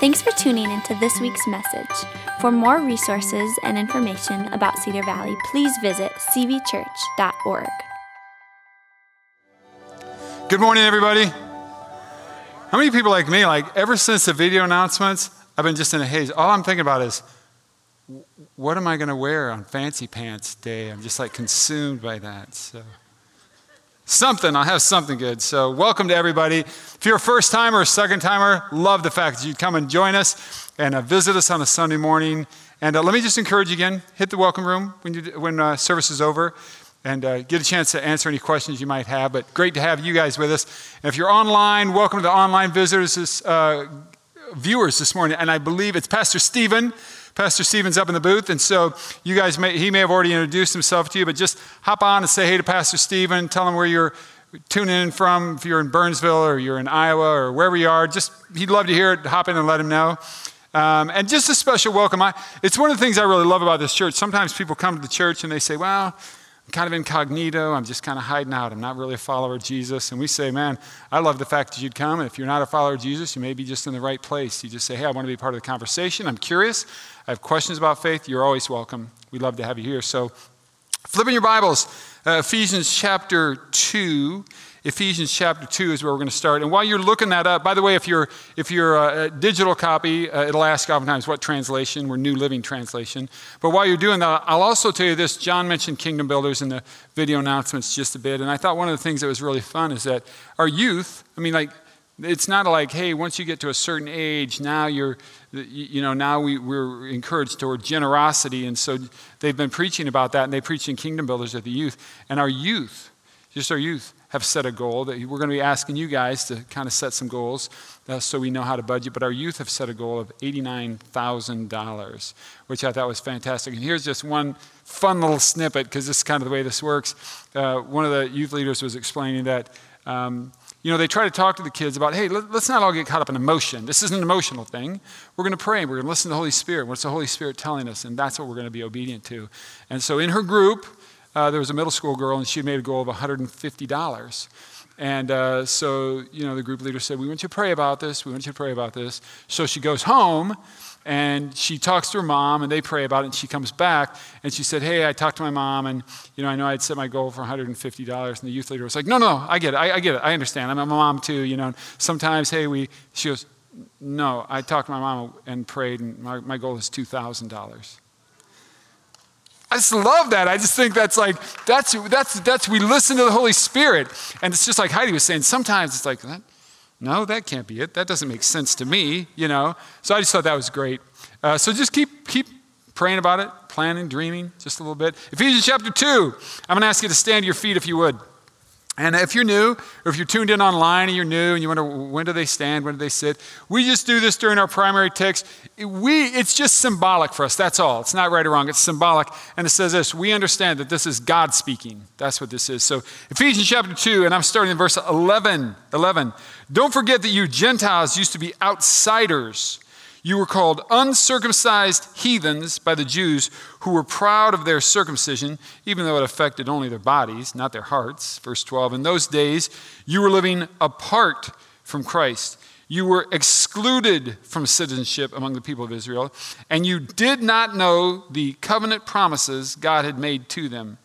Thanks for tuning into this week's message. For more resources and information about Cedar Valley, please visit cvchurch.org. Good morning, everybody. How many people like me, like ever since the video announcements, I've been just in a haze. All I'm thinking about is, what am I going to wear on Fancy Pants Day? I'm just like consumed by that. So something. I'll have something good. So, welcome to everybody. If you're a first timer or second timer, love the fact that you'd come and join us and uh, visit us on a Sunday morning. And uh, let me just encourage you again hit the welcome room when, you, when uh, service is over and uh, get a chance to answer any questions you might have. But great to have you guys with us. And if you're online, welcome to the online visitors, uh, viewers this morning. And I believe it's Pastor Stephen. Pastor Stephen's up in the booth, and so you guys may, he may have already introduced himself to you, but just hop on and say hey to Pastor Stephen. Tell him where you're tuning in from. If you're in Burnsville or you're in Iowa or wherever you are, just he'd love to hear it. Hop in and let him know. Um, and just a special welcome. I, it's one of the things I really love about this church. Sometimes people come to the church and they say, "Well, I'm kind of incognito. I'm just kind of hiding out. I'm not really a follower of Jesus. And we say, man, I love the fact that you'd come. And if you're not a follower of Jesus, you may be just in the right place. You just say, hey, I want to be part of the conversation. I'm curious. Have questions about faith. You're always welcome. We'd love to have you here. So, flipping your Bibles, uh, Ephesians chapter 2. Ephesians chapter 2 is where we're going to start. And while you're looking that up, by the way, if you're, if you're a, a digital copy, uh, it'll ask oftentimes what translation. We're New Living Translation. But while you're doing that, I'll also tell you this. John mentioned Kingdom Builders in the video announcements just a bit. And I thought one of the things that was really fun is that our youth, I mean, like, it's not like, hey, once you get to a certain age, now you're, you know, now we, we're encouraged toward generosity. And so they've been preaching about that, and they preach in Kingdom Builders at the youth. And our youth, just our youth, have set a goal that we're going to be asking you guys to kind of set some goals uh, so we know how to budget. But our youth have set a goal of $89,000, which I thought was fantastic. And here's just one fun little snippet because this is kind of the way this works. Uh, one of the youth leaders was explaining that. Um, you know, they try to talk to the kids about, hey, let, us not all get caught up in emotion. This is an emotional thing. We're going to pray. We're going to listen to the Holy Spirit. What's the Holy Spirit telling us? And that's what we're going to be obedient to. And so in her group, uh, there was a middle school girl, and she made a goal of $150. And uh, so, you know, the group leader said, We want you to pray about this. We want you to pray about this. So she goes home and she talks to her mom, and they pray about it. And she comes back and she said, Hey, I talked to my mom, and, you know, I know I'd set my goal for $150. And the youth leader was like, No, no, I get it. I, I get it. I understand. I'm a mom too, you know. Sometimes, hey, we, she goes, No, I talked to my mom and prayed, and my, my goal is $2,000. I just love that. I just think that's like, that's, that's, that's, we listen to the Holy Spirit. And it's just like Heidi was saying, sometimes it's like, that, no, that can't be it. That doesn't make sense to me, you know? So I just thought that was great. Uh, so just keep, keep praying about it, planning, dreaming, just a little bit. Ephesians chapter 2. I'm going to ask you to stand to your feet if you would. And if you're new, or if you're tuned in online and you're new and you wonder when do they stand, when do they sit, we just do this during our primary text. We, it's just symbolic for us, that's all. It's not right or wrong, it's symbolic. And it says this we understand that this is God speaking. That's what this is. So, Ephesians chapter 2, and I'm starting in verse 11. 11. Don't forget that you Gentiles used to be outsiders you were called uncircumcised heathens by the Jews who were proud of their circumcision, even though it affected only their bodies, not their hearts. Verse 12 In those days, you were living apart from Christ. You were excluded from citizenship among the people of Israel, and you did not know the covenant promises God had made to them.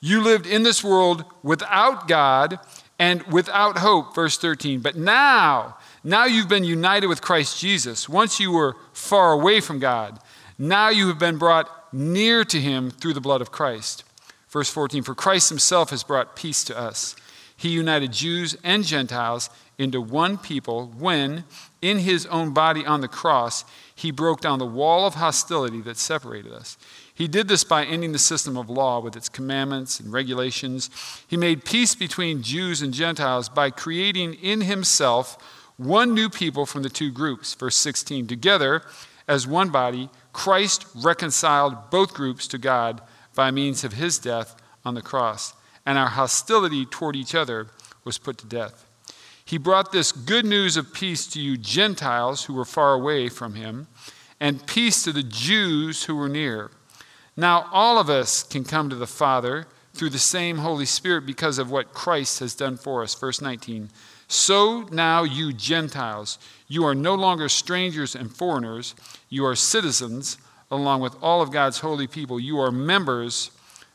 You lived in this world without God and without hope. Verse 13. But now, now you've been united with Christ Jesus. Once you were far away from God, now you have been brought near to him through the blood of Christ. Verse 14 For Christ himself has brought peace to us. He united Jews and Gentiles into one people when, in his own body on the cross, he broke down the wall of hostility that separated us. He did this by ending the system of law with its commandments and regulations. He made peace between Jews and Gentiles by creating in himself one new people from the two groups. Verse 16 Together, as one body, Christ reconciled both groups to God by means of his death on the cross, and our hostility toward each other was put to death. He brought this good news of peace to you Gentiles who were far away from him, and peace to the Jews who were near. Now, all of us can come to the Father through the same Holy Spirit because of what Christ has done for us. Verse 19 So now, you Gentiles, you are no longer strangers and foreigners, you are citizens along with all of God's holy people. You are members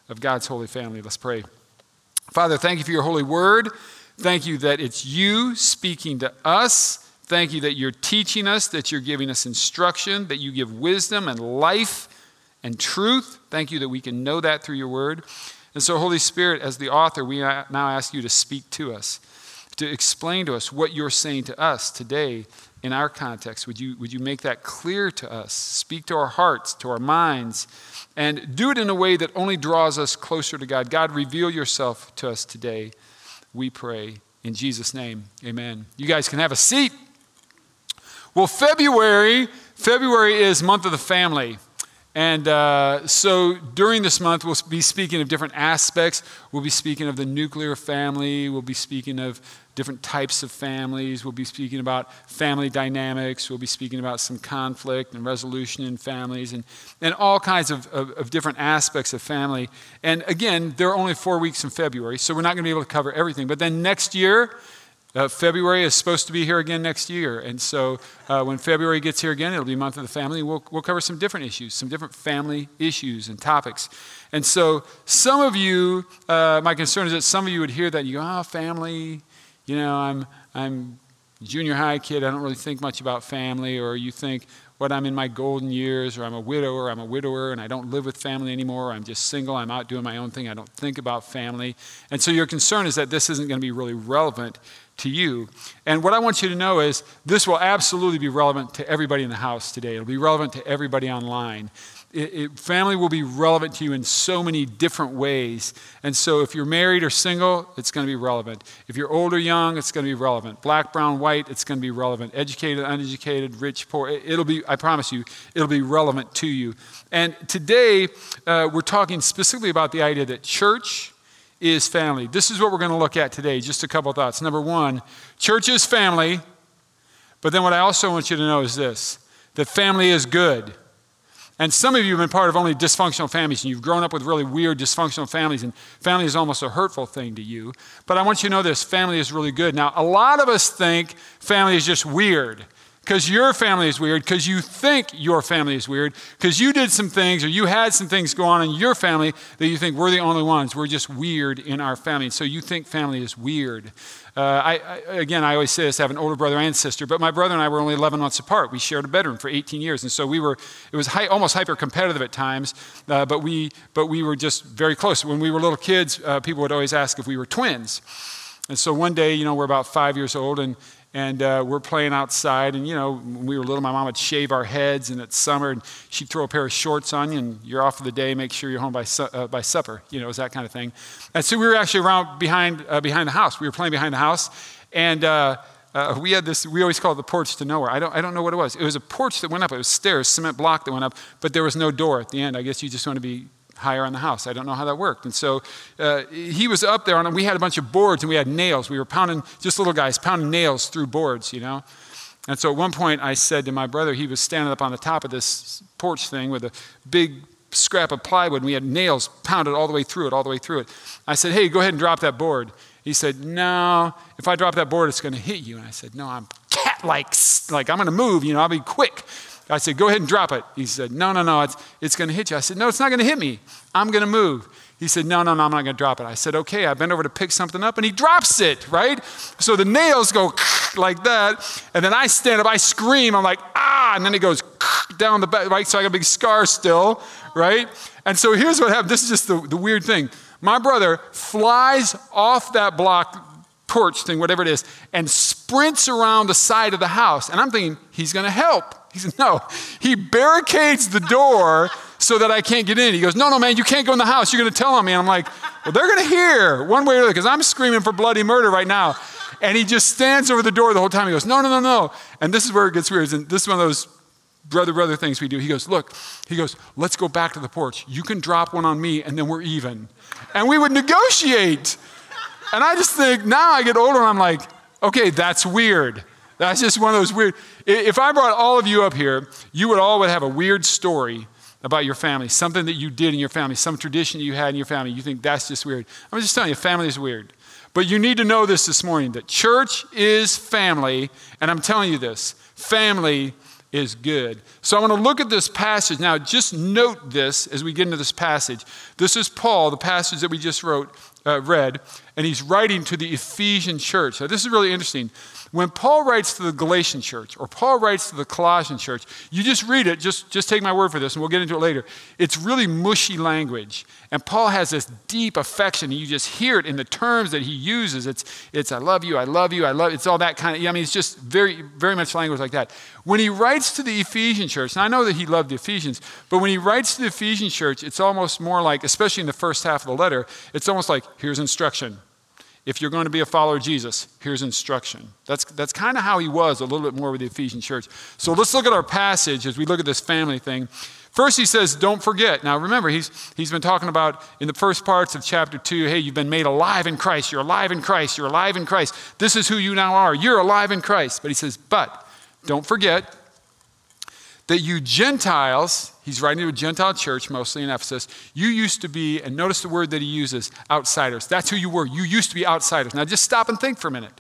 of God's holy family. Let's pray. Father, thank you for your holy word. Thank you that it's you speaking to us. Thank you that you're teaching us, that you're giving us instruction, that you give wisdom and life and truth. Thank you that we can know that through your word. And so, Holy Spirit, as the author, we now ask you to speak to us, to explain to us what you're saying to us today in our context. Would you, would you make that clear to us? Speak to our hearts, to our minds, and do it in a way that only draws us closer to God. God, reveal yourself to us today, we pray. In Jesus' name, amen. You guys can have a seat. Well, February, February is month of the family. And uh, so during this month, we'll be speaking of different aspects. We'll be speaking of the nuclear family. We'll be speaking of different types of families. We'll be speaking about family dynamics. We'll be speaking about some conflict and resolution in families and, and all kinds of, of, of different aspects of family. And again, there are only four weeks in February, so we're not going to be able to cover everything. But then next year, uh, February is supposed to be here again next year. And so uh, when February gets here again, it'll be month of the family. We'll, we'll cover some different issues, some different family issues and topics. And so some of you, uh, my concern is that some of you would hear that you go, oh, family, you know, I'm, I'm junior high kid. I don't really think much about family. Or you think, what I'm in my golden years, or I'm a widower, I'm a widower, and I don't live with family anymore, I'm just single, I'm out doing my own thing, I don't think about family. And so your concern is that this isn't going to be really relevant to you. And what I want you to know is this will absolutely be relevant to everybody in the house today. It'll be relevant to everybody online. It, it, family will be relevant to you in so many different ways. And so, if you're married or single, it's going to be relevant. If you're old or young, it's going to be relevant. Black, brown, white, it's going to be relevant. Educated, uneducated, rich, poor, it'll be, I promise you, it'll be relevant to you. And today, uh, we're talking specifically about the idea that church is family. This is what we're going to look at today. Just a couple thoughts. Number one, church is family. But then, what I also want you to know is this that family is good. And some of you have been part of only dysfunctional families, and you've grown up with really weird dysfunctional families, and family is almost a hurtful thing to you. But I want you to know this family is really good. Now, a lot of us think family is just weird because your family is weird, because you think your family is weird, because you did some things or you had some things go on in your family that you think we're the only ones. We're just weird in our family. So you think family is weird. Uh, I, I, again, I always say this I have an older brother and sister, but my brother and I were only 11 months apart. We shared a bedroom for 18 years. And so we were, it was almost hyper competitive at times, uh, but, we, but we were just very close. When we were little kids, uh, people would always ask if we were twins. And so one day, you know, we're about five years old, and and uh, we're playing outside. And you know, when we were little, my mom would shave our heads, and it's summer, and she'd throw a pair of shorts on you, and you're off for the day. Make sure you're home by su- uh, by supper. You know, it was that kind of thing. And so we were actually around behind uh, behind the house. We were playing behind the house, and. Uh, uh, we had this, we always call it the porch to nowhere. I don't, I don't know what it was. It was a porch that went up. It was stairs, cement block that went up, but there was no door at the end. I guess you just want to be higher on the house. I don't know how that worked. And so uh, he was up there, and we had a bunch of boards, and we had nails. We were pounding, just little guys, pounding nails through boards, you know. And so at one point, I said to my brother, he was standing up on the top of this porch thing with a big scrap of plywood, and we had nails pounded all the way through it, all the way through it. I said, hey, go ahead and drop that board. He said, no, if I drop that board, it's going to hit you. And I said, no, I'm cat-like, like I'm going to move, you know, I'll be quick. I said, Go ahead and drop it. He said, No, no, no, it's, it's going to hit you. I said, No, it's not going to hit me. I'm going to move. He said, No, no, no, I'm not going to drop it. I said, Okay. I bent over to pick something up and he drops it, right? So the nails go like that. And then I stand up, I scream, I'm like, Ah, and then it goes down the back, right? So I got a big scar still, right? And so here's what happened. This is just the, the weird thing. My brother flies off that block porch thing, whatever it is, and sprints around the side of the house. And I'm thinking, he's going to help. He said, No. He barricades the door so that I can't get in. He goes, No, no, man, you can't go in the house. You're going to tell on me. And I'm like, Well, they're going to hear one way or the other because I'm screaming for bloody murder right now. And he just stands over the door the whole time. He goes, No, no, no, no. And this is where it gets weird. And this is one of those brother, brother things we do. He goes, Look, he goes, Let's go back to the porch. You can drop one on me, and then we're even. And we would negotiate. And I just think now I get older and I'm like, Okay, that's weird. That's just one of those weird. If I brought all of you up here, you would all would have a weird story about your family, something that you did in your family, some tradition you had in your family. You think that's just weird. I'm just telling you, family is weird. But you need to know this this morning that church is family, and I'm telling you this family is good. So I want to look at this passage. Now, just note this as we get into this passage. This is Paul, the passage that we just wrote, uh, read, and he's writing to the Ephesian church. Now, this is really interesting. When Paul writes to the Galatian church or Paul writes to the Colossian church, you just read it, just, just take my word for this, and we'll get into it later. It's really mushy language. And Paul has this deep affection. and You just hear it in the terms that he uses. It's, it's I love you, I love you, I love It's all that kind of, I mean, it's just very, very much language like that. When he writes to the Ephesian church, and I know that he loved the Ephesians, but when he writes to the Ephesian church, it's almost more like, especially in the first half of the letter, it's almost like, here's instruction if you're going to be a follower of Jesus, here's instruction. That's, that's kind of how he was a little bit more with the Ephesian church. So let's look at our passage as we look at this family thing. First, he says, don't forget. Now, remember, he's, he's been talking about in the first parts of chapter 2 hey, you've been made alive in Christ. You're alive in Christ. You're alive in Christ. This is who you now are. You're alive in Christ. But he says, but don't forget that you Gentiles, he's writing to a Gentile church, mostly in Ephesus, you used to be, and notice the word that he uses, outsiders. That's who you were. You used to be outsiders. Now just stop and think for a minute,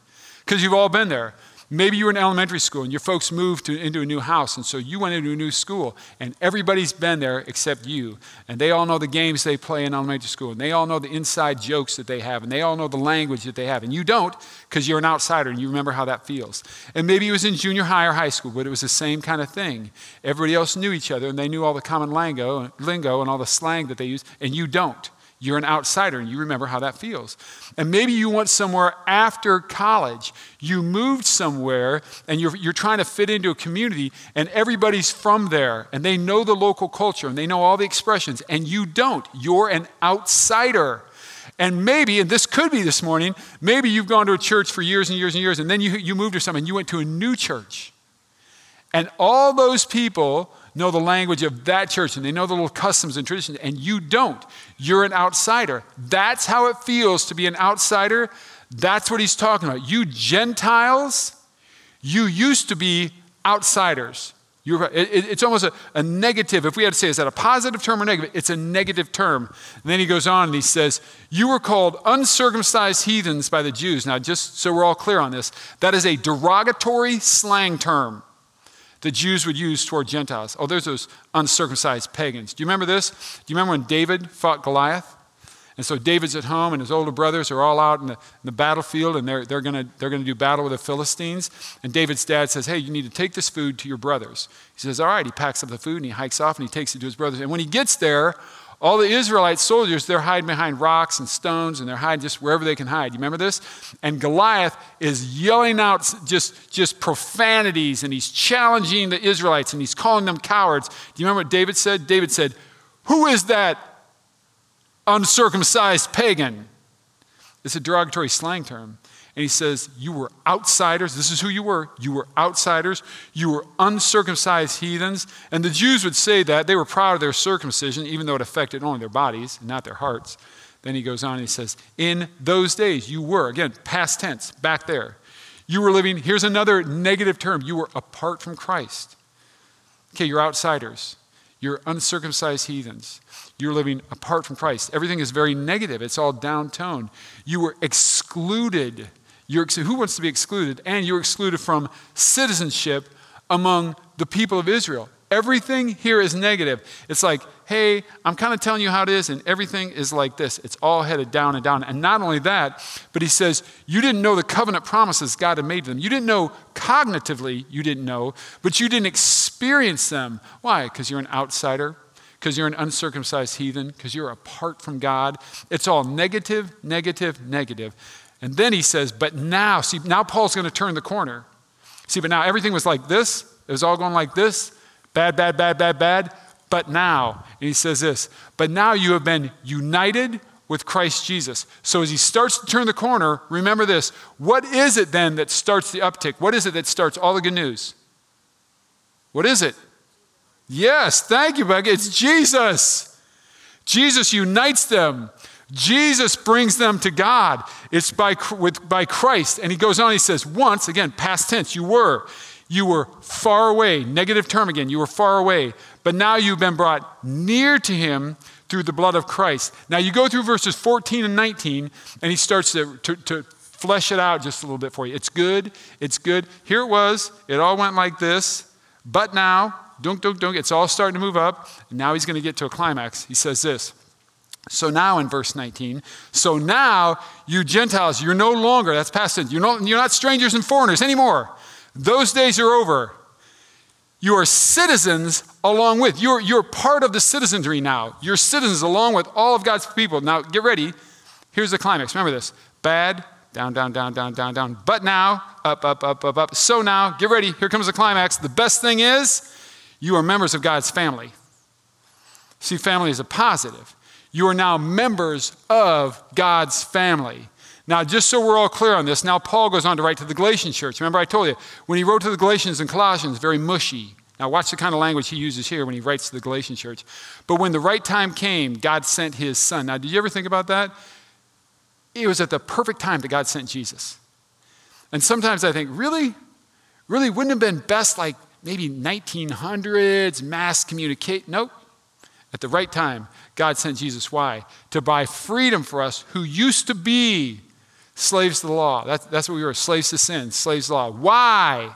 because you've all been there. Maybe you were in elementary school and your folks moved to, into a new house, and so you went into a new school, and everybody's been there except you. And they all know the games they play in elementary school, and they all know the inside jokes that they have, and they all know the language that they have. And you don't because you're an outsider and you remember how that feels. And maybe it was in junior high or high school, but it was the same kind of thing. Everybody else knew each other, and they knew all the common lingo, lingo and all the slang that they use, and you don't. You're an outsider and you remember how that feels. And maybe you went somewhere after college. You moved somewhere and you're, you're trying to fit into a community and everybody's from there and they know the local culture and they know all the expressions and you don't. You're an outsider. And maybe, and this could be this morning, maybe you've gone to a church for years and years and years and then you, you moved to something and you went to a new church. And all those people know the language of that church and they know the little customs and traditions, and you don't. You're an outsider. That's how it feels to be an outsider. That's what he's talking about. You Gentiles, you used to be outsiders. You're, it, it's almost a, a, negative. If we had to say, is that a positive term or negative? It's a negative term. And then he goes on and he says, You were called uncircumcised heathens by the Jews. Now, just so we're all clear on this, that is a derogatory slang term the Jews would use toward Gentiles. Oh, there's those uncircumcised pagans. Do you remember this? Do you remember when David fought Goliath? And so David's at home, and his older brothers are all out in the, in the battlefield, and they're, they're going they're gonna do battle with the Philistines. And David's dad says, Hey, you need to take this food to your brothers. He says, All right. He packs up the food, and he hikes off, and he takes it to his brothers. And when he gets there, all the Israelite soldiers, they're hiding behind rocks and stones and they're hiding just wherever they can hide. You remember this? And Goliath is yelling out just, just profanities and he's challenging the Israelites and he's calling them cowards. Do you remember what David said? David said, Who is that uncircumcised pagan? It's a derogatory slang term. And he says, You were outsiders. This is who you were. You were outsiders. You were uncircumcised heathens. And the Jews would say that. They were proud of their circumcision, even though it affected only their bodies and not their hearts. Then he goes on and he says, In those days, you were, again, past tense, back there. You were living, here's another negative term, you were apart from Christ. Okay, you're outsiders. You're uncircumcised heathens. You're living apart from Christ. Everything is very negative, it's all downtoned. You were excluded you're, who wants to be excluded? And you're excluded from citizenship among the people of Israel. Everything here is negative. It's like, hey, I'm kind of telling you how it is, and everything is like this. It's all headed down and down. And not only that, but he says, you didn't know the covenant promises God had made to them. You didn't know cognitively, you didn't know, but you didn't experience them. Why? Because you're an outsider, because you're an uncircumcised heathen, because you're apart from God. It's all negative, negative, negative. And then he says, But now, see, now Paul's going to turn the corner. See, but now everything was like this. It was all going like this bad, bad, bad, bad, bad. But now, and he says this, but now you have been united with Christ Jesus. So as he starts to turn the corner, remember this. What is it then that starts the uptick? What is it that starts all the good news? What is it? Yes, thank you, Becky. It's Jesus. Jesus unites them. Jesus brings them to God. It's by, with, by Christ. And he goes on, he says, once, again, past tense, you were. You were far away, negative term again, you were far away. But now you've been brought near to him through the blood of Christ. Now you go through verses 14 and 19, and he starts to, to, to flesh it out just a little bit for you. It's good. It's good. Here it was. It all went like this. But now, dunk, dunk, dunk, it's all starting to move up. And now he's going to get to a climax. He says this. So now in verse 19, so now you Gentiles, you're no longer, that's past tense, you're, you're not strangers and foreigners anymore. Those days are over. You are citizens along with. You're, you're part of the citizenry now. You're citizens along with all of God's people. Now get ready. Here's the climax. Remember this bad, down, down, down, down, down, down. But now, up, up, up, up, up. So now, get ready. Here comes the climax. The best thing is you are members of God's family. See, family is a positive. You are now members of God's family. Now, just so we're all clear on this, now Paul goes on to write to the Galatian church. Remember, I told you, when he wrote to the Galatians and Colossians, very mushy. Now, watch the kind of language he uses here when he writes to the Galatian church. But when the right time came, God sent his son. Now, did you ever think about that? It was at the perfect time that God sent Jesus. And sometimes I think, really? Really, wouldn't have been best like maybe 1900s, mass communicate? Nope. At the right time, God sent Jesus. Why? To buy freedom for us who used to be slaves to the law. That's, that's what we were slaves to sin, slaves to law. Why?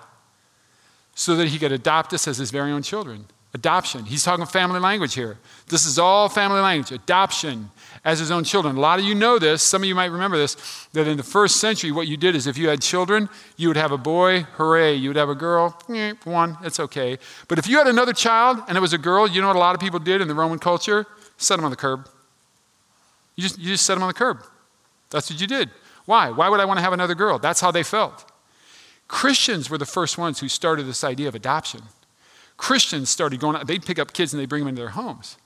So that he could adopt us as his very own children. Adoption. He's talking family language here. This is all family language. Adoption as his own children. A lot of you know this. Some of you might remember this that in the first century, what you did is if you had children, you would have a boy, hooray. You would have a girl, one, it's okay. But if you had another child and it was a girl, you know what a lot of people did in the Roman culture? Set them on the curb. You just, you just set them on the curb. That's what you did. Why? Why would I want to have another girl? That's how they felt. Christians were the first ones who started this idea of adoption. Christians started going out, they'd pick up kids and they'd bring them into their homes.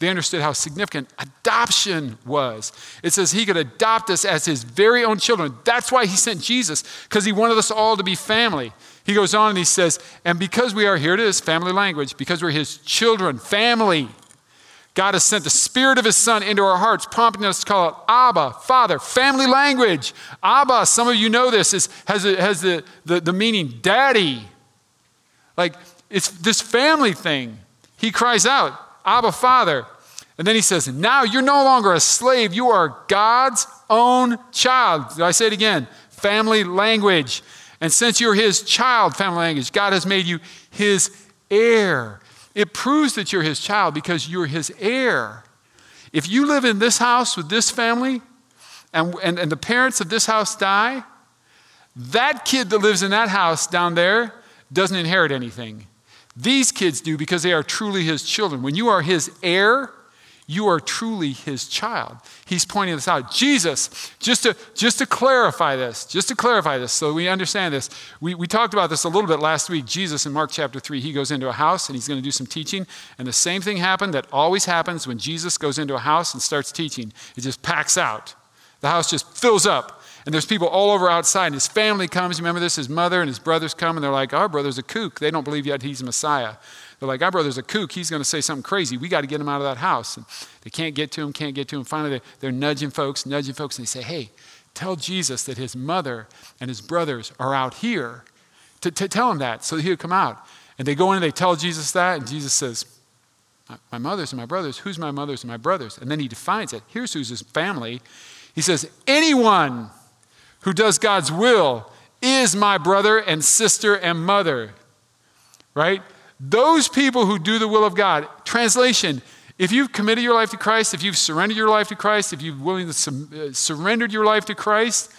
They understood how significant adoption was. It says he could adopt us as his very own children. That's why he sent Jesus, because he wanted us all to be family. He goes on and he says, and because we are here, it is family language, because we're his children, family. God has sent the Spirit of His Son into our hearts, prompting us to call it Abba, Father, family language. Abba, some of you know this, is, has, a, has the, the, the meaning daddy. Like, it's this family thing. He cries out, Abba, Father. And then he says, Now you're no longer a slave, you are God's own child. Did I say it again? Family language. And since you're His child, family language, God has made you His heir. It proves that you're his child because you're his heir. If you live in this house with this family and, and, and the parents of this house die, that kid that lives in that house down there doesn't inherit anything. These kids do because they are truly his children. When you are his heir, you are truly his child. He's pointing this out. Jesus, just to, just to clarify this, just to clarify this so we understand this, we, we talked about this a little bit last week. Jesus in Mark chapter 3, he goes into a house and he's going to do some teaching. And the same thing happened that always happens when Jesus goes into a house and starts teaching. It just packs out. The house just fills up. And there's people all over outside. And his family comes. You remember this? His mother and his brothers come and they're like, Our brother's a kook. They don't believe yet he's Messiah. They're like, our brother's a kook. He's going to say something crazy. We got to get him out of that house. And they can't get to him, can't get to him. Finally, they're, nudging folks, nudging folks, and they say, hey, tell Jesus that his mother and his brothers are out here. To, to tell him that so he'll come out. And they go in and they tell Jesus that, and Jesus says, My mothers and my brothers, who's my mothers and my brothers? And then he defines it. Here's who's his family. He says, Anyone who does God's will is my brother and sister and mother. Right? Those people who do the will of God. Translation if you've committed your life to Christ, if you've surrendered your life to Christ, if you've willingly uh, surrendered your life to Christ,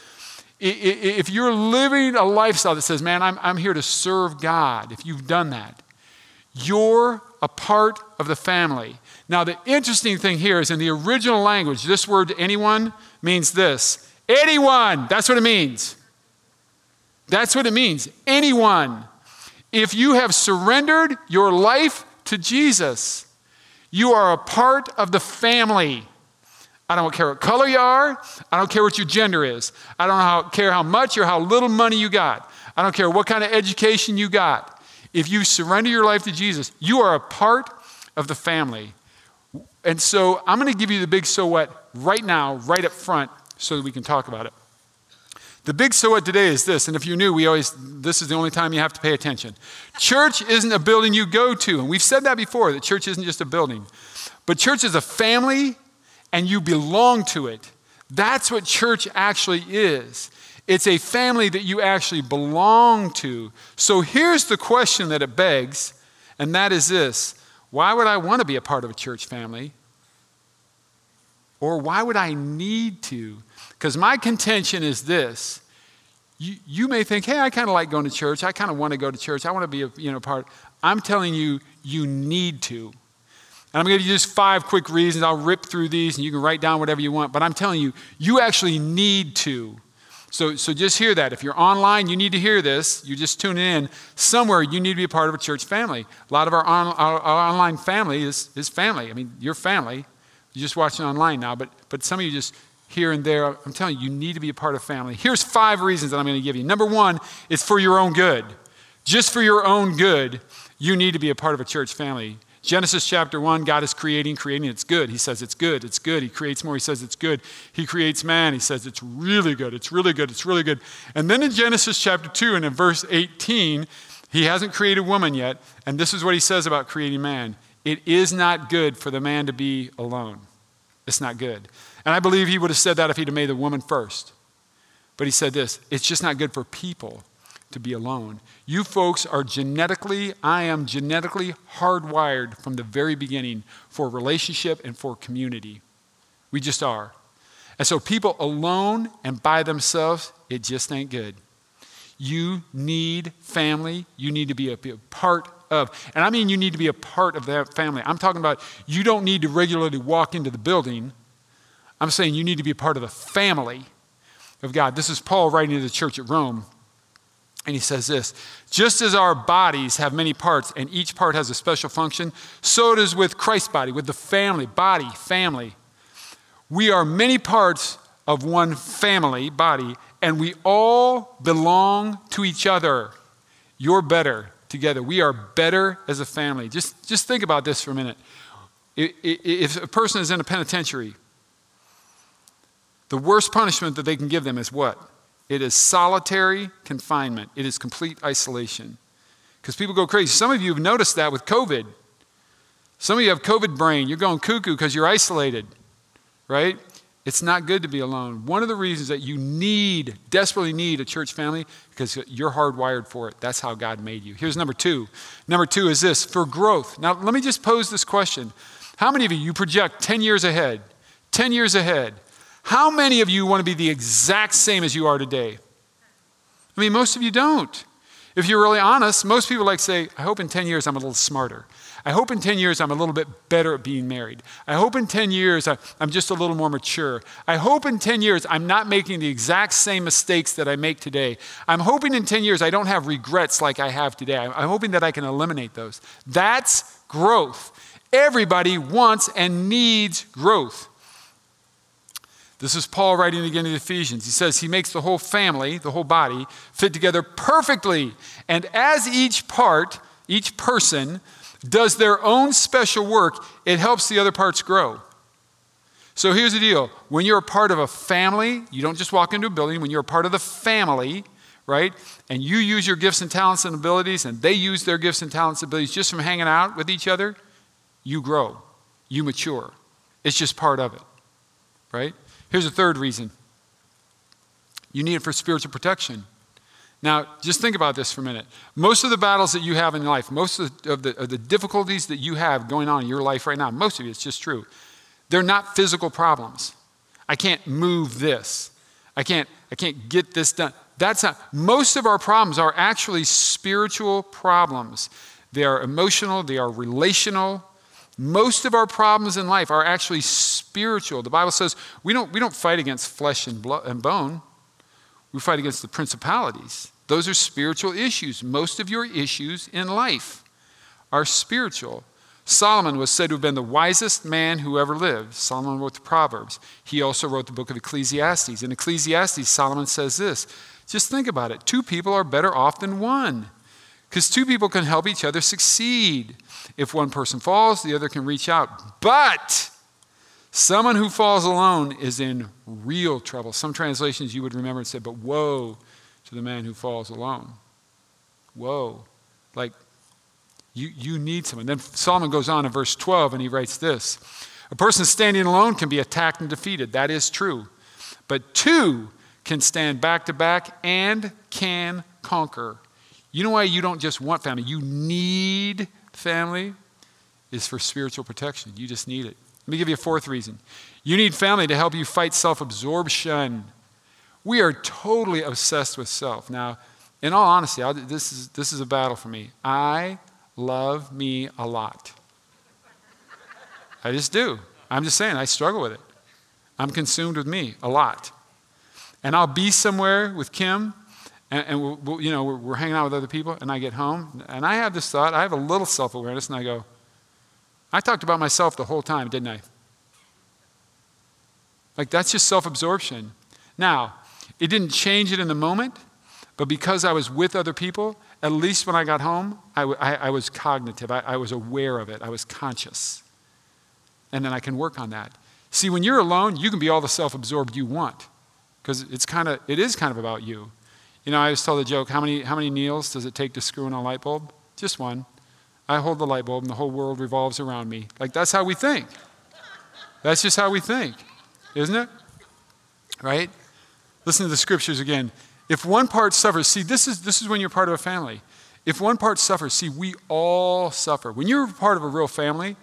if you're living a lifestyle that says, man, I'm, I'm here to serve God, if you've done that, you're a part of the family. Now, the interesting thing here is in the original language, this word anyone means this anyone. That's what it means. That's what it means. Anyone. If you have surrendered your life to Jesus, you are a part of the family. I don't care what color you are. I don't care what your gender is. I don't how, care how much or how little money you got. I don't care what kind of education you got. If you surrender your life to Jesus, you are a part of the family. And so I'm going to give you the big so what right now, right up front, so that we can talk about it. The big so what today is this, and if you're new, we always this is the only time you have to pay attention. Church isn't a building you go to, and we've said that before, that church isn't just a building. But church is a family and you belong to it. That's what church actually is. It's a family that you actually belong to. So here's the question that it begs, and that is this Why would I want to be a part of a church family? Or why would I need to? Because my contention is this. You, you may think, hey, I kind of like going to church. I kind of want to go to church. I want to be a you know, part. I'm telling you, you need to. And I'm going to give you just five quick reasons. I'll rip through these and you can write down whatever you want. But I'm telling you, you actually need to. So, so just hear that. If you're online, you need to hear this. You just tune in. Somewhere, you need to be a part of a church family. A lot of our, on, our, our online family is, is family. I mean, your family. You're just watching online now, but, but some of you just here and there. I'm telling you, you need to be a part of family. Here's five reasons that I'm going to give you. Number one it's for your own good. Just for your own good, you need to be a part of a church family. Genesis chapter 1, God is creating, creating, it's good. He says it's good, it's good. He creates more, he says it's good. He creates man, he says it's really good, it's really good, it's really good. And then in Genesis chapter 2 and in verse 18, he hasn't created woman yet, and this is what he says about creating man it is not good for the man to be alone. It's not good. And I believe he would have said that if he'd have made the woman first. But he said this it's just not good for people to be alone. You folks are genetically, I am genetically hardwired from the very beginning for relationship and for community. We just are. And so, people alone and by themselves, it just ain't good. You need family. You need to be a, part of. And I mean, you need to be a part of that family. I'm talking about you don't need to regularly walk into the building. I'm saying you need to be a part of the family of God. This is Paul writing to the church at Rome. And he says this just as our bodies have many parts and each part has a special function, so it is with Christ's body, with the family, body, family. We are many parts of one family, body, and we all belong to each other. You're better together. We are better as a family. Just, just think about this for a minute. If a person is in a penitentiary, the worst punishment that they can give them is what? It is solitary confinement, it is complete isolation. Because people go crazy. Some of you have noticed that with COVID. Some of you have COVID brain. You're going cuckoo because you're isolated, right? It's not good to be alone. One of the reasons that you need, desperately need a church family, because you're hardwired for it. That's how God made you. Here's number two. Number two is this for growth. Now, let me just pose this question How many of you, you project 10 years ahead? 10 years ahead. How many of you want to be the exact same as you are today? I mean, most of you don't. If you're really honest, most people like say, I hope in 10 years I'm a little smarter. I hope in 10 years I'm a little bit better at being married. I hope in 10 years I'm just a little more mature. I hope in 10 years I'm not making the exact same mistakes that I make today. I'm hoping in 10 years I don't have regrets like I have today. I'm hoping that I can eliminate those. That's growth. Everybody wants and needs growth. This is Paul writing again to the Ephesians. He says he makes the whole family, the whole body, fit together perfectly. And as each part, each person, does their own special work, it helps the other parts grow. So here's the deal when you're a part of a family, you don't just walk into a building, when you're a part of the family, right? And you use your gifts and talents and abilities, and they use their gifts and talents and abilities just from hanging out with each other, you grow, you mature. It's just part of it, right? Here's a third reason you need it for spiritual protection. Now, just think about this for a minute. Most of the battles that you have in life, most of the, of the, of the difficulties that you have going on in your life right now, most of it, it's just true. They're not physical problems. I can't move this. I can't, I can't get this done. That's not, most of our problems are actually spiritual problems. They are emotional, they are relational, most of our problems in life are actually spiritual. The Bible says we don't, we don't fight against flesh and, blood and bone, we fight against the principalities. Those are spiritual issues. Most of your issues in life are spiritual. Solomon was said to have been the wisest man who ever lived. Solomon wrote the Proverbs. He also wrote the book of Ecclesiastes. In Ecclesiastes, Solomon says this just think about it two people are better off than one because two people can help each other succeed. If one person falls, the other can reach out. But someone who falls alone is in real trouble. Some translations you would remember and say, but woe to the man who falls alone. Whoa. Like, You, you need someone. Then Solomon goes on in verse 12 and he writes this A person standing alone can be attacked and defeated. That is true. But two can stand back to back and can conquer. You know why you don't just want family? You need family, is for spiritual protection. You just need it. Let me give you a fourth reason. You need family to help you fight self absorption. We are totally obsessed with self. Now, in all honesty, I'll, this, is, this is a battle for me. I love me a lot. I just do. I'm just saying, I struggle with it. I'm consumed with me a lot. And I'll be somewhere with Kim, and, and we'll, we'll, you know, we're, we're, hanging out with other people, and I get home, and I have this thought. I have a little self awareness, and I go, I talked about myself the whole time, didn't I? Like, that's just self absorption. Now, it didn't change it in the moment, but because I was with other people, at least when I got home, I, I, I was cognitive. I, I was aware of it. I was conscious. And then I can work on that. See, when you're alone, you can be all the self absorbed you want because it's kind of, it is kind of about you. You know, I always tell the joke how many, how many needles does it take to screw in a light bulb? Just one. I hold the light bulb and the whole world revolves around me. Like, that's how we think. That's just how we think, isn't it? Right? Listen to the scriptures again. If one part suffers, see, this is, this is when you're part of a family. If one part suffers, see, we all suffer. When you're part of a real family,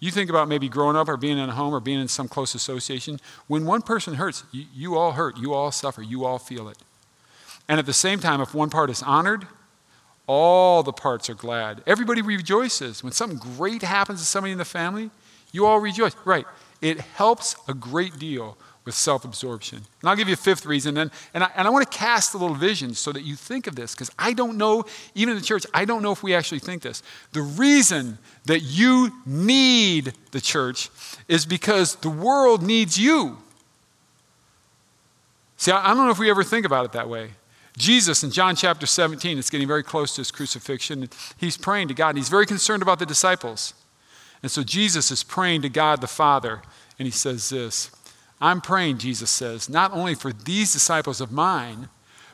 you think about maybe growing up or being in a home or being in some close association. When one person hurts, you, you all hurt, you all suffer, you all feel it. And at the same time, if one part is honored, all the parts are glad. Everybody rejoices. When something great happens to somebody in the family, you all rejoice. Right. It helps a great deal with self absorption. And I'll give you a fifth reason. And, and, I, and I want to cast a little vision so that you think of this, because I don't know, even in the church, I don't know if we actually think this. The reason that you need the church is because the world needs you. See, I, I don't know if we ever think about it that way. Jesus in John chapter 17, it's getting very close to his crucifixion. He's praying to God, and he's very concerned about the disciples. And so Jesus is praying to God the Father, and he says this I'm praying, Jesus says, not only for these disciples of mine,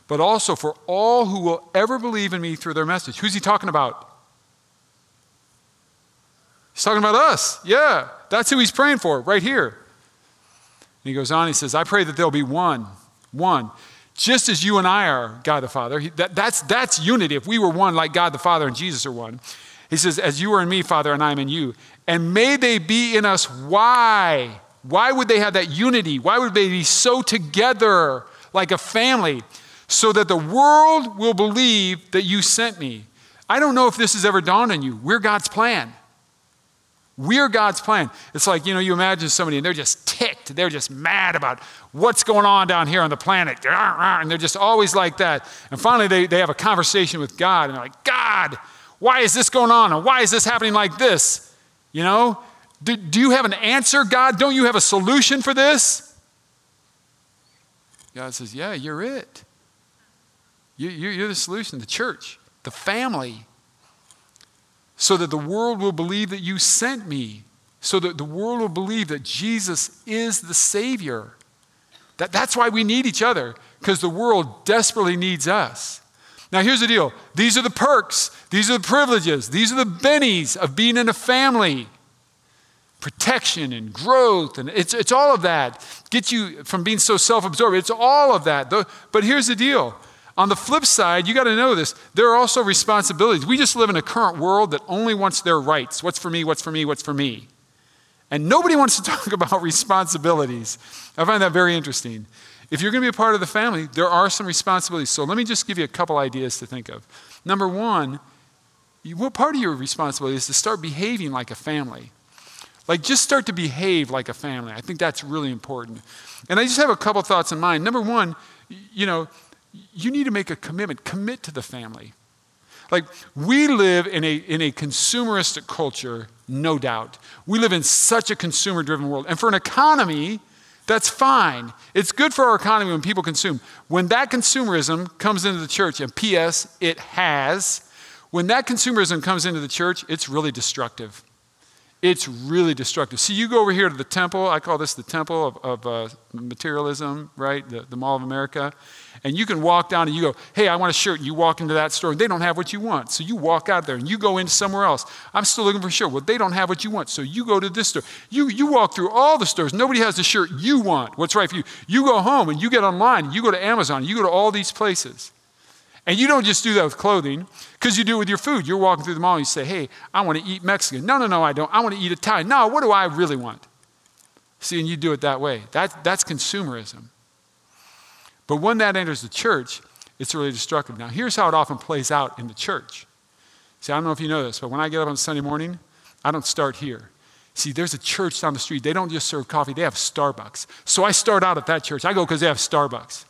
but also for all who will ever believe in me through their message. Who's he talking about? He's talking about us. Yeah, that's who he's praying for, right here. And he goes on, he says, I pray that there'll be one, one. Just as you and I are God the Father, that, that's, that's unity. If we were one like God the Father and Jesus are one, he says, As you are in me, Father, and I am in you. And may they be in us. Why? Why would they have that unity? Why would they be so together like a family? So that the world will believe that you sent me. I don't know if this has ever dawned on you. We're God's plan. We're God's plan. It's like, you know, you imagine somebody and they're just ticked. They're just mad about what's going on down here on the planet. And they're just always like that. And finally, they, they have a conversation with God and they're like, God, why is this going on? And why is this happening like this? You know, do, do you have an answer, God? Don't you have a solution for this? God says, Yeah, you're it. You, you're the solution, the church, the family, so that the world will believe that you sent me, so that the world will believe that Jesus is the Savior. That, that's why we need each other, because the world desperately needs us. Now, here's the deal these are the perks, these are the privileges, these are the bennies of being in a family protection and growth, and it's, it's all of that. Get you from being so self absorbed. It's all of that. But here's the deal. On the flip side, you got to know this. There are also responsibilities. We just live in a current world that only wants their rights. What's for me, what's for me, what's for me. And nobody wants to talk about responsibilities. I find that very interesting. If you're going to be a part of the family, there are some responsibilities. So let me just give you a couple ideas to think of. Number one, what part of your responsibility is to start behaving like a family? Like, just start to behave like a family. I think that's really important. And I just have a couple thoughts in mind. Number one, you know, you need to make a commitment, commit to the family. Like, we live in a, in a consumeristic culture, no doubt. We live in such a consumer driven world. And for an economy, that's fine. It's good for our economy when people consume. When that consumerism comes into the church, and P.S., it has, when that consumerism comes into the church, it's really destructive. It's really destructive. See, you go over here to the temple. I call this the temple of, of uh, materialism, right? The, the Mall of America. And you can walk down and you go, hey, I want a shirt. You walk into that store and they don't have what you want. So you walk out there and you go into somewhere else. I'm still looking for a shirt. Well, they don't have what you want. So you go to this store. You, you walk through all the stores. Nobody has the shirt you want. What's right for you? You go home and you get online. You go to Amazon. You go to all these places. And you don't just do that with clothing, because you do it with your food. You're walking through the mall and you say, hey, I want to eat Mexican. No, no, no, I don't. I want to eat Italian. No, what do I really want? See, and you do it that way. That, that's consumerism. But when that enters the church, it's really destructive. Now, here's how it often plays out in the church. See, I don't know if you know this, but when I get up on Sunday morning, I don't start here. See, there's a church down the street. They don't just serve coffee, they have Starbucks. So I start out at that church. I go because they have Starbucks.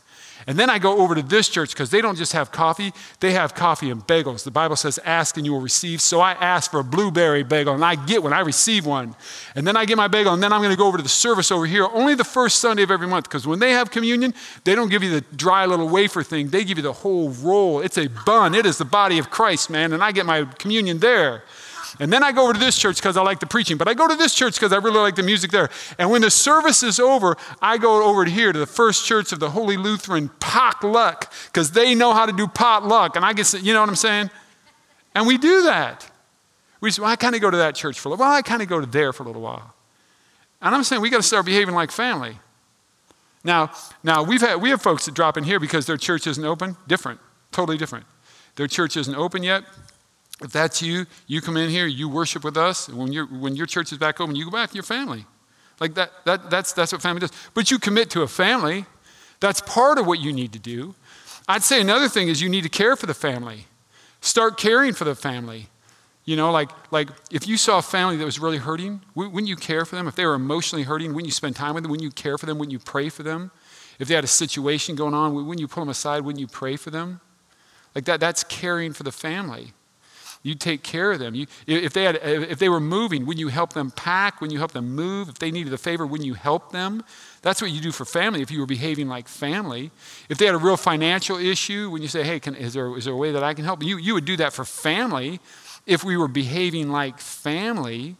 And then I go over to this church because they don't just have coffee, they have coffee and bagels. The Bible says, ask and you will receive. So I ask for a blueberry bagel and I get one, I receive one. And then I get my bagel and then I'm going to go over to the service over here only the first Sunday of every month because when they have communion, they don't give you the dry little wafer thing, they give you the whole roll. It's a bun, it is the body of Christ, man. And I get my communion there. And then I go over to this church because I like the preaching, but I go to this church because I really like the music there. And when the service is over, I go over to here to the First Church of the Holy Lutheran potluck because they know how to do potluck. And I get, you know what I'm saying? And we do that. We say, well, I kind of go to that church for a little while. I kind of go to there for a little while. And I'm saying we got to start behaving like family. Now, now we've had, we have folks that drop in here because their church isn't open. Different, totally different. Their church isn't open yet. If that's you, you come in here, you worship with us. When, you when your church is back open, you go back to your family. Like that, that, that's, that's what family does. But you commit to a family. That's part of what you need to do. I'd say another thing is you need to care for the family. Start caring for the family. You know, like, like if you saw a family that was really hurting, wouldn't you care for them? If they were emotionally hurting, wouldn't you spend time with them? Wouldn't you care for them? Wouldn't you pray for them? If they had a situation going on, wouldn't you pull them aside? Wouldn't you pray for them? Like that, that's caring for the family. You take care of them. You, if, they had, if they were moving, wouldn't you help them pack? Wouldn't you help them move? If they needed a favor, wouldn't you help them? That's what you do for family if you were behaving like family. If they had a real financial issue, when you say, hey, can, is, there, is there a way that I can help? You, you would do that for family if we were behaving like family.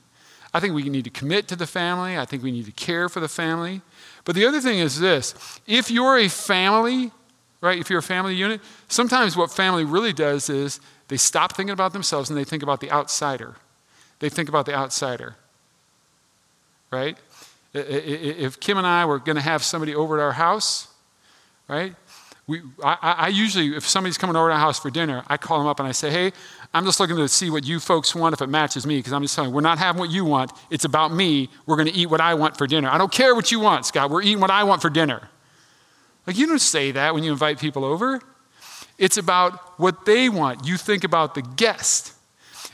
I think we need to commit to the family. I think we need to care for the family. But the other thing is this if you're a family, right, if you're a family unit, sometimes what family really does is they stop thinking about themselves and they think about the outsider. They think about the outsider. Right? If Kim and I were going to have somebody over at our house, right? We, I, I, usually, if somebody's coming over to our house for dinner, I call them up and I say, hey, I'm just looking to see what you folks want if it matches me, because I'm just telling you, we're not having what you want. It's about me. We're going to eat what I want for dinner. I don't care what you want, Scott. We're eating what I want for dinner. Like, you don't say that when you invite people over. It's about what they want. You think about the guest.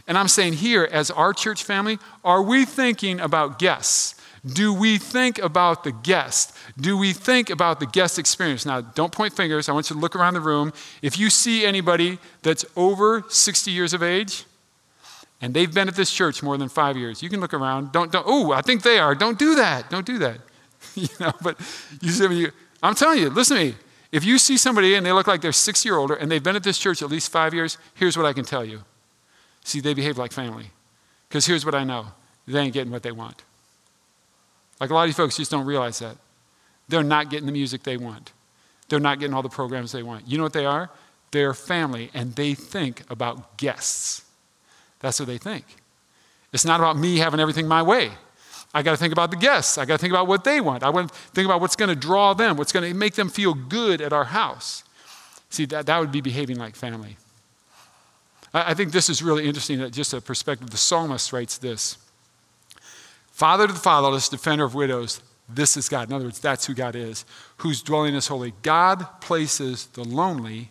And I'm saying here, as our church family, are we thinking about guests? Do we think about the guest? Do we think about the guest experience? Now, don't point fingers. I want you to look around the room. If you see anybody that's over 60 years of age and they've been at this church more than five years, you can look around. Don't, don't, oh, I think they are. Don't do that. Don't do that. you know, but you see, I'm telling you, listen to me. If you see somebody and they look like they're six year older and they've been at this church at least five years, here's what I can tell you. See, they behave like family. Because here's what I know they ain't getting what they want. Like a lot of you folks just don't realize that. They're not getting the music they want, they're not getting all the programs they want. You know what they are? They're family and they think about guests. That's what they think. It's not about me having everything my way. I got to think about the guests. I got to think about what they want. I want to think about what's going to draw them, what's going to make them feel good at our house. See, that, that would be behaving like family. I, I think this is really interesting, just a perspective. The psalmist writes this Father to the fatherless, defender of widows, this is God. In other words, that's who God is, whose dwelling is holy. God places the lonely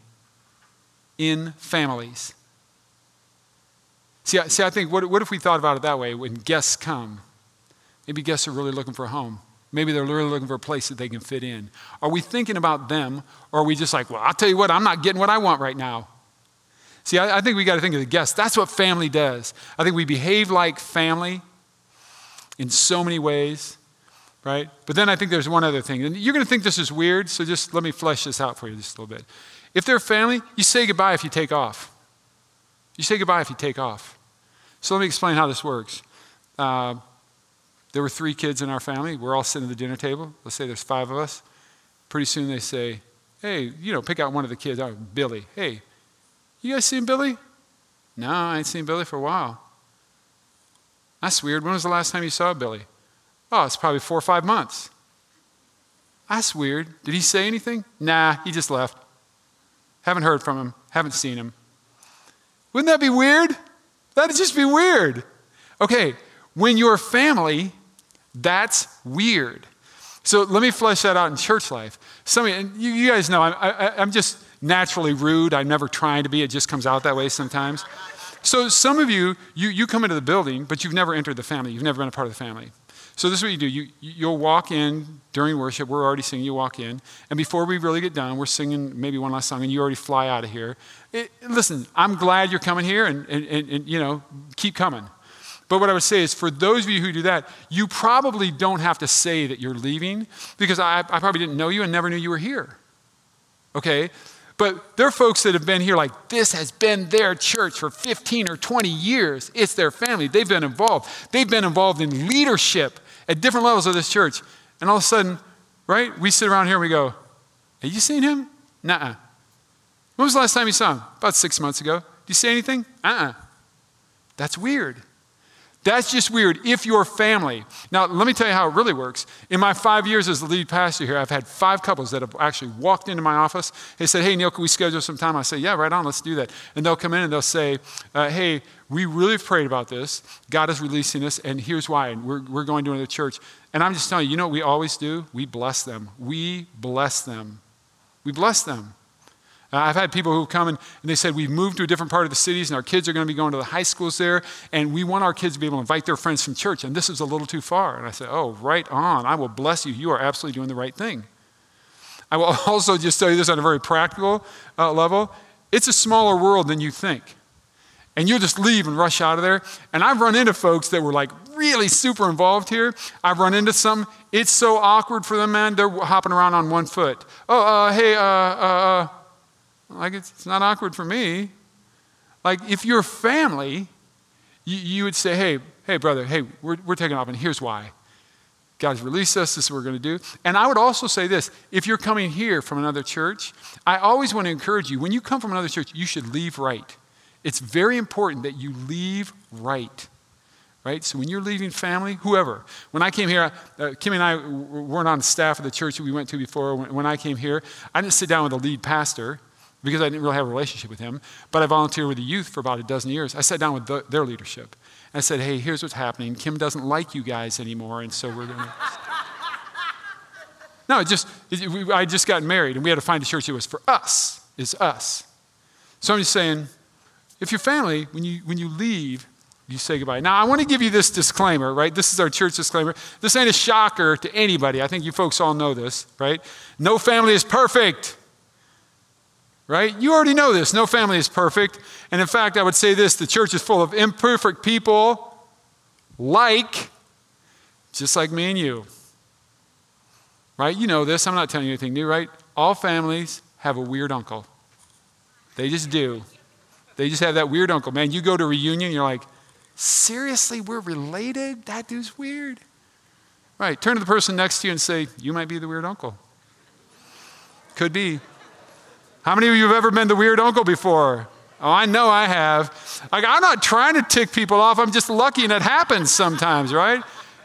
in families. See, I, see, I think, what, what if we thought about it that way? When guests come, Maybe guests are really looking for a home. Maybe they're really looking for a place that they can fit in. Are we thinking about them, or are we just like, well, I'll tell you what, I'm not getting what I want right now? See, I, I think we got to think of the guests. That's what family does. I think we behave like family in so many ways, right? But then I think there's one other thing. And you're going to think this is weird, so just let me flesh this out for you just a little bit. If they're family, you say goodbye if you take off. You say goodbye if you take off. So let me explain how this works. uh, there were three kids in our family. We're all sitting at the dinner table. Let's say there's five of us. Pretty soon they say, hey, you know, pick out one of the kids. Oh, Billy. Hey, you guys seen Billy? No, I ain't seen Billy for a while. That's weird. When was the last time you saw Billy? Oh, it's probably four or five months. That's weird. Did he say anything? Nah, he just left. Haven't heard from him, haven't seen him. Wouldn't that be weird? That'd just be weird. Okay, when you're family, that's weird. So let me flesh that out in church life. Some of you, you, guys know I'm, I, I'm just naturally rude. I'm never trying to be. It just comes out that way sometimes. So some of you, you, you come into the building, but you've never entered the family. You've never been a part of the family. So this is what you do. You, you'll walk in during worship. We're already singing. You walk in. And before we really get done, we're singing maybe one last song, and you already fly out of here. It, listen, I'm glad you're coming here, and, and, and, and, you know, keep coming. But what I would say is for those of you who do that, you probably don't have to say that you're leaving because I, I probably didn't know you and never knew you were here. Okay? But there are folks that have been here like this has been their church for 15 or 20 years. It's their family. They've been involved. They've been involved in leadership at different levels of this church. And all of a sudden, right, we sit around here and we go, Have you seen him? Nuh When was the last time you saw him? About six months ago. Did you say anything? Uh uh That's weird. That's just weird if you're family. Now, let me tell you how it really works. In my five years as the lead pastor here, I've had five couples that have actually walked into my office. They said, Hey, Neil, can we schedule some time? I say, Yeah, right on, let's do that. And they'll come in and they'll say, uh, Hey, we really have prayed about this. God is releasing us, and here's why. And we're, we're going to another church. And I'm just telling you, you know what we always do? We bless them. We bless them. We bless them. Uh, I've had people who come and, they said, We've moved to a different part of the cities, and our kids are going to be going to the high schools there, and we want our kids to be able to invite their friends from church, and this is a little too far. And I said, Oh, right on. I will bless you. You are absolutely doing the right thing. I will also just tell you this on a very practical uh, level it's a smaller world than you think and you'll just leave and rush out of there. And I've run into folks that were like really super involved here. I've run into some, it's so awkward for them, man. They're hopping around on one foot. Oh, uh, hey, uh, uh, uh like it's, it's, not awkward for me. Like if you're family, you, you would say, hey, hey, brother, hey, we're, we're taking off, and here's why. God has released us. This is what we're going to do. And I would also say this if you're coming here from another church, I always want to encourage you when you come from another church, you should leave right. It's very important that you leave right. Right? So when you're leaving family, whoever. When I came here, uh, Kim and I weren't on staff of the church that we went to before. When, when I came here, I didn't sit down with the lead pastor because I didn't really have a relationship with him, but I volunteered with the youth for about a dozen years. I sat down with the, their leadership. And I said, hey, here's what's happening. Kim doesn't like you guys anymore, and so we're going to. no, it just, it, we, I just got married, and we had to find a church that was for us, is us. So I'm just saying, if you're family, when you, when you leave, you say goodbye. Now, I want to give you this disclaimer, right? This is our church disclaimer. This ain't a shocker to anybody. I think you folks all know this, right? No family is perfect, right? You already know this. No family is perfect. And in fact, I would say this the church is full of imperfect people, like, just like me and you, right? You know this. I'm not telling you anything new, right? All families have a weird uncle. They just do. They just have that weird uncle. Man, you go to reunion, you're like, seriously, we're related? That dude's weird. Right, turn to the person next to you and say, You might be the weird uncle. Could be. How many of you have ever been the weird uncle before? Oh, I know I have. Like, I'm not trying to tick people off. I'm just lucky and it happens sometimes, right?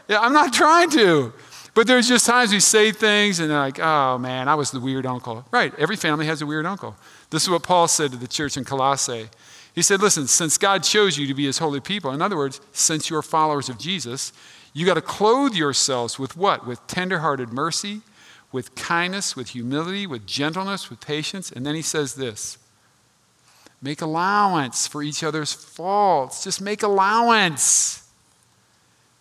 Yeah, I'm not trying to. But there's just times we say things and they're like, oh man, I was the weird uncle. Right, every family has a weird uncle. This is what Paul said to the church in Colossae. He said, Listen, since God chose you to be his holy people, in other words, since you're followers of Jesus, you got to clothe yourselves with what? With tenderhearted mercy, with kindness, with humility, with gentleness, with patience. And then he says this make allowance for each other's faults. Just make allowance.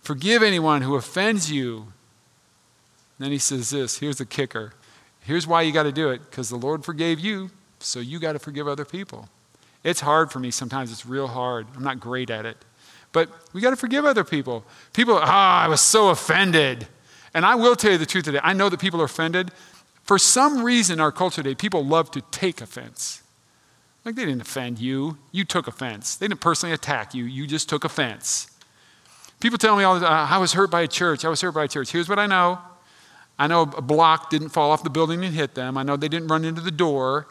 Forgive anyone who offends you. And then he says this here's the kicker. Here's why you got to do it because the Lord forgave you, so you got to forgive other people. It's hard for me sometimes. It's real hard. I'm not great at it. But we got to forgive other people. People, ah, oh, I was so offended. And I will tell you the truth today. I know that people are offended. For some reason in our culture today, people love to take offense. Like they didn't offend you, you took offense. They didn't personally attack you, you just took offense. People tell me all the time, I was hurt by a church. I was hurt by a church. Here's what I know I know a block didn't fall off the building and hit them. I know they didn't run into the door.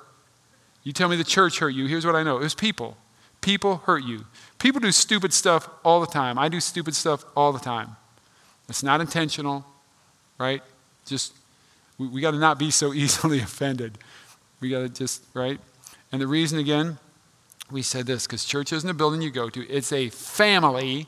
You tell me the church hurt you. Here's what I know it was people. People hurt you. People do stupid stuff all the time. I do stupid stuff all the time. It's not intentional, right? Just, we, we got to not be so easily offended. We got to just, right? And the reason, again, we said this because church isn't a building you go to, it's a family,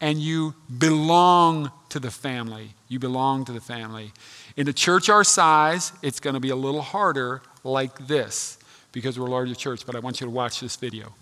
and you belong to the family. You belong to the family. In a church our size, it's going to be a little harder like this because we're a larger church, but I want you to watch this video.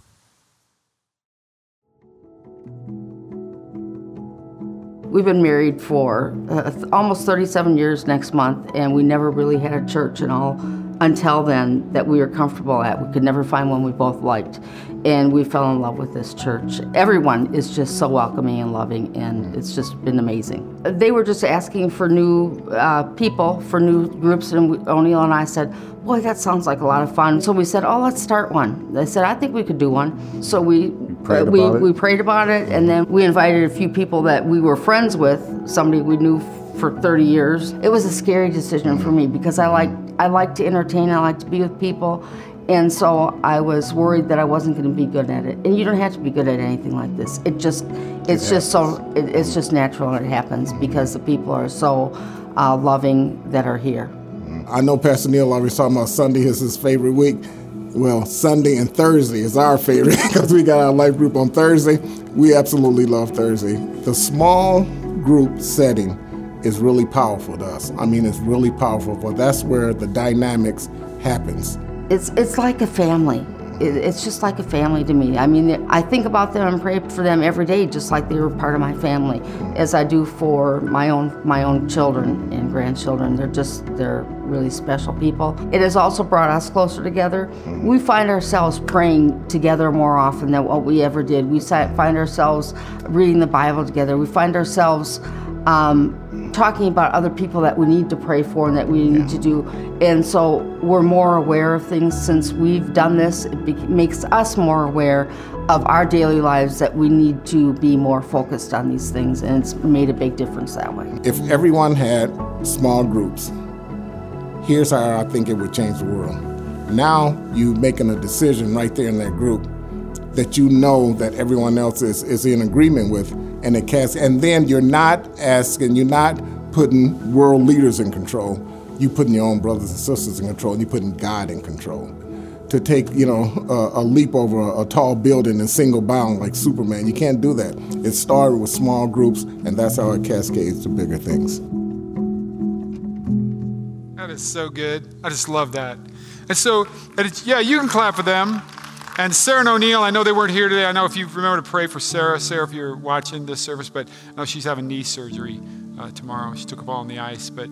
We've been married for uh, almost 37 years next month, and we never really had a church and all until then that we were comfortable at. We could never find one we both liked. And we fell in love with this church. Everyone is just so welcoming and loving, and it's just been amazing. They were just asking for new uh, people, for new groups, and O'Neill and I said, Boy, that sounds like a lot of fun. So we said, Oh, let's start one. They said, I think we could do one. So we Prayed we, it. we prayed about it, and then we invited a few people that we were friends with, somebody we knew for 30 years. It was a scary decision for me because I like I like to entertain, I like to be with people, and so I was worried that I wasn't going to be good at it. And you don't have to be good at anything like this. It just it's just so it, it's just natural and it happens because the people are so uh, loving that are here. I know Pastor Neil always talking about Sunday is his favorite week. Well, Sunday and Thursday is our favorite because we got our life group on Thursday. We absolutely love Thursday. The small group setting is really powerful to us. I mean, it's really powerful, but that's where the dynamics happens. It's it's like a family. It, it's just like a family to me. I mean, I think about them and pray for them every day, just like they were part of my family, as I do for my own my own children and grandchildren. They're just they're really special people. It has also brought us closer together. We find ourselves praying together more often than what we ever did. We find ourselves reading the Bible together. We find ourselves um, talking about other people that we need to pray for and that we need to do. And so we're more aware of things since we've done this. It be- makes us more aware of our daily lives that we need to be more focused on these things, and it's made a big difference that way. If everyone had small groups, here's how I think it would change the world. Now you're making a decision right there in that group that you know that everyone else is, is in agreement with and it casts and then you're not asking you're not putting world leaders in control you're putting your own brothers and sisters in control and you're putting god in control to take you know a, a leap over a, a tall building in single bound like superman you can't do that it started with small groups and that's how it cascades to bigger things That is so good. I just love that. And so, yeah, you can clap for them. And Sarah and O'Neill, I know they weren't here today. I know if you remember to pray for Sarah, Sarah, if you're watching this service, but I know she's having knee surgery uh, tomorrow. She took a ball in the ice. But,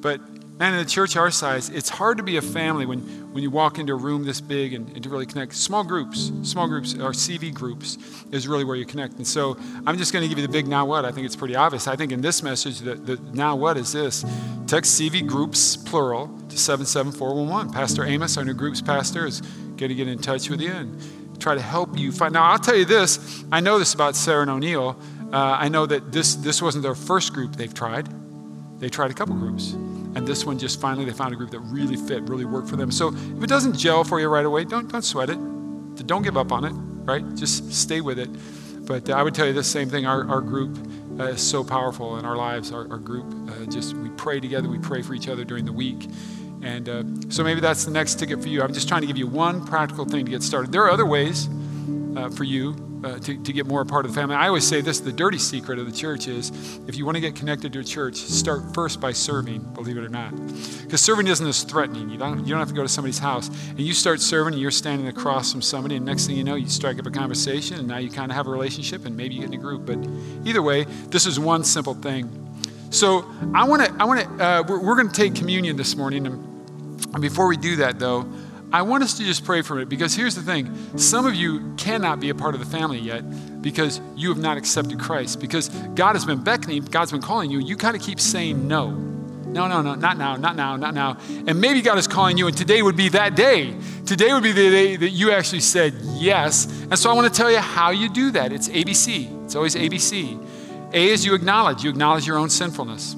but man, in a church our size, it's hard to be a family when, when you walk into a room this big and, and to really connect. Small groups, small groups, or CV groups is really where you connect. And so I'm just going to give you the big now what. I think it's pretty obvious. I think in this message, the, the now what is this? Text CV groups, plural, to 77411. Pastor Amos, our new groups pastor, is going to get in touch with you and try to help you find. Now, I'll tell you this. I know this about Sarah and O'Neill. Uh, I know that this, this wasn't their first group they've tried. They tried a couple groups. And this one just finally they found a group that really fit, really worked for them. So if it doesn't gel for you right away, don't, don't sweat it. Don't give up on it, right? Just stay with it. But uh, I would tell you the same thing. Our, our group uh, is so powerful in our lives. Our, our group, uh, just we pray together, we pray for each other during the week. And uh, so maybe that's the next ticket for you. I'm just trying to give you one practical thing to get started. There are other ways uh, for you uh, to, to get more a part of the family. I always say this the dirty secret of the church is if you want to get connected to a church, start first by serving, believe it or not. Because serving isn't as threatening. You don't, you don't have to go to somebody's house. And you start serving, and you're standing across from somebody, and next thing you know, you strike up a conversation, and now you kind of have a relationship, and maybe you get in a group. But either way, this is one simple thing. So I want to, I want to, uh, we're, we're going to take communion this morning. And, and before we do that, though, I want us to just pray for it because here's the thing some of you cannot be a part of the family yet because you have not accepted Christ. Because God has been beckoning, God's been calling you, you kind of keep saying no. No, no, no, not now, not now, not now. And maybe God is calling you, and today would be that day. Today would be the day that you actually said yes. And so I want to tell you how you do that. It's ABC, it's always ABC. A is you acknowledge, you acknowledge your own sinfulness.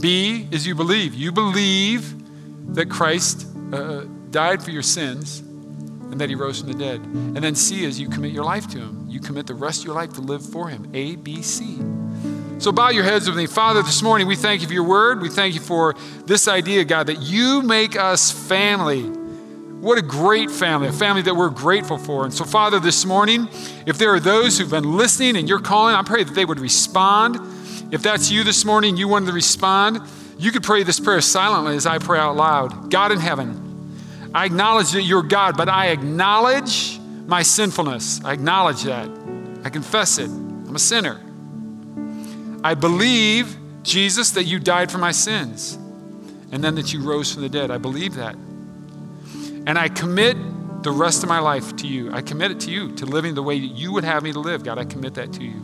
B is you believe. You believe that Christ uh, died for your sins and that he rose from the dead. And then C is you commit your life to him. You commit the rest of your life to live for him. A, B, C. So bow your heads with me. Father, this morning we thank you for your word. We thank you for this idea, God, that you make us family. What a great family, a family that we're grateful for. And so, Father, this morning, if there are those who've been listening and you're calling, I pray that they would respond. If that's you this morning, you wanted to respond, you could pray this prayer silently as I pray out loud. God in heaven, I acknowledge that you're God, but I acknowledge my sinfulness. I acknowledge that. I confess it. I'm a sinner. I believe, Jesus, that you died for my sins and then that you rose from the dead. I believe that. And I commit the rest of my life to you. I commit it to you, to living the way that you would have me to live. God, I commit that to you.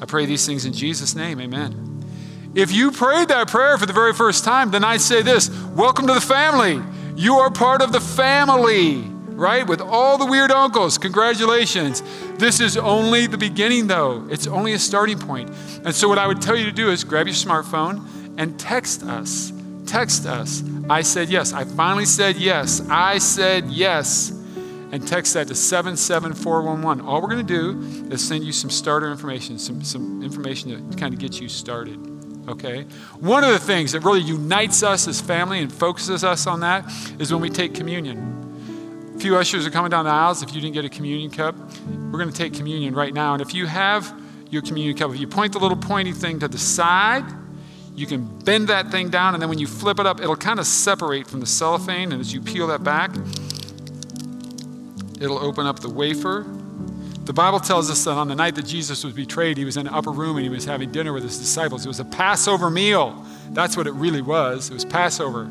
I pray these things in Jesus' name. Amen. If you prayed that prayer for the very first time, then I say this Welcome to the family. You are part of the family, right? With all the weird uncles. Congratulations. This is only the beginning, though. It's only a starting point. And so, what I would tell you to do is grab your smartphone and text us. Text us. I said yes. I finally said yes. I said yes and text that to 77411. All we're going to do is send you some starter information, some, some information to kind of get you started. Okay? One of the things that really unites us as family and focuses us on that is when we take communion. A few ushers are coming down the aisles. If you didn't get a communion cup, we're going to take communion right now. And if you have your communion cup, if you point the little pointy thing to the side, you can bend that thing down, and then when you flip it up, it'll kind of separate from the cellophane. And as you peel that back, It'll open up the wafer. The Bible tells us that on the night that Jesus was betrayed, he was in an upper room and he was having dinner with his disciples. It was a Passover meal. That's what it really was. It was Passover.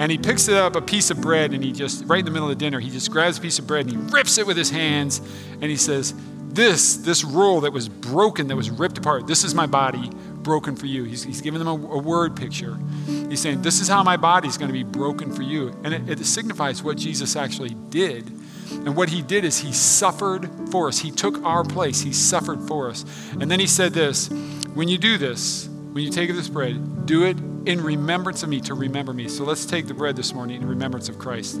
And he picks up a piece of bread and he just, right in the middle of the dinner, he just grabs a piece of bread and he rips it with his hands and he says, This, this roll that was broken, that was ripped apart, this is my body broken for you. He's, he's giving them a, a word picture. He's saying, This is how my body is going to be broken for you. And it, it signifies what Jesus actually did and what he did is he suffered for us. He took our place. He suffered for us. And then he said this When you do this, when you take this bread, do it in remembrance of me to remember me. So let's take the bread this morning in remembrance of Christ.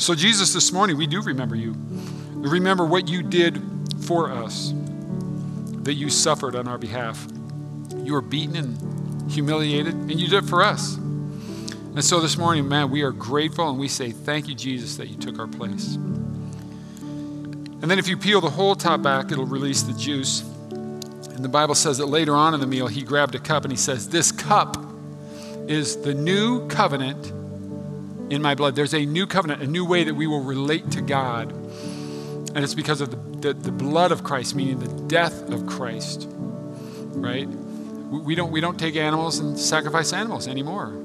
So, Jesus, this morning, we do remember you. We remember what you did for us, that you suffered on our behalf. You were beaten and humiliated, and you did it for us. And so this morning, man, we are grateful and we say, Thank you, Jesus, that you took our place. And then if you peel the whole top back, it'll release the juice. And the Bible says that later on in the meal, he grabbed a cup and he says, This cup is the new covenant in my blood. There's a new covenant, a new way that we will relate to God. And it's because of the, the, the blood of Christ, meaning the death of Christ, right? We don't, we don't take animals and sacrifice animals anymore.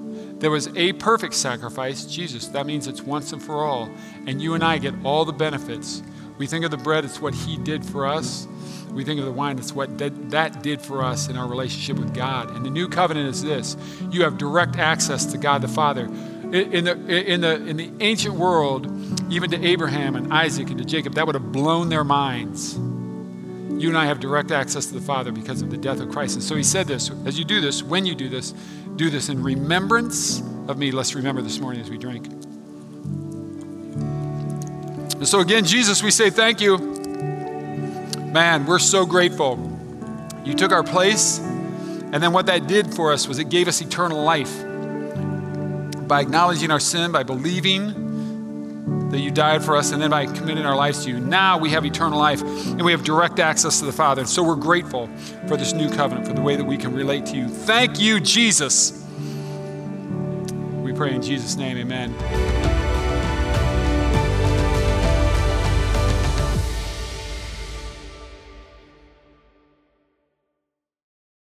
There was a perfect sacrifice, Jesus. That means it's once and for all. And you and I get all the benefits. We think of the bread, it's what He did for us. We think of the wine, it's what that did for us in our relationship with God. And the new covenant is this you have direct access to God the Father. In the, in, the, in the ancient world, even to Abraham and Isaac and to Jacob, that would have blown their minds. You and I have direct access to the Father because of the death of Christ. And so he said this as you do this, when you do this, do this in remembrance of me. Let's remember this morning as we drink. And so, again, Jesus, we say thank you. Man, we're so grateful. You took our place, and then what that did for us was it gave us eternal life. By acknowledging our sin, by believing that you died for us, and then by committing our lives to you, now we have eternal life and we have direct access to the Father. And so we're grateful for this new covenant, for the way that we can relate to you. Thank you, Jesus. We pray in Jesus' name, amen.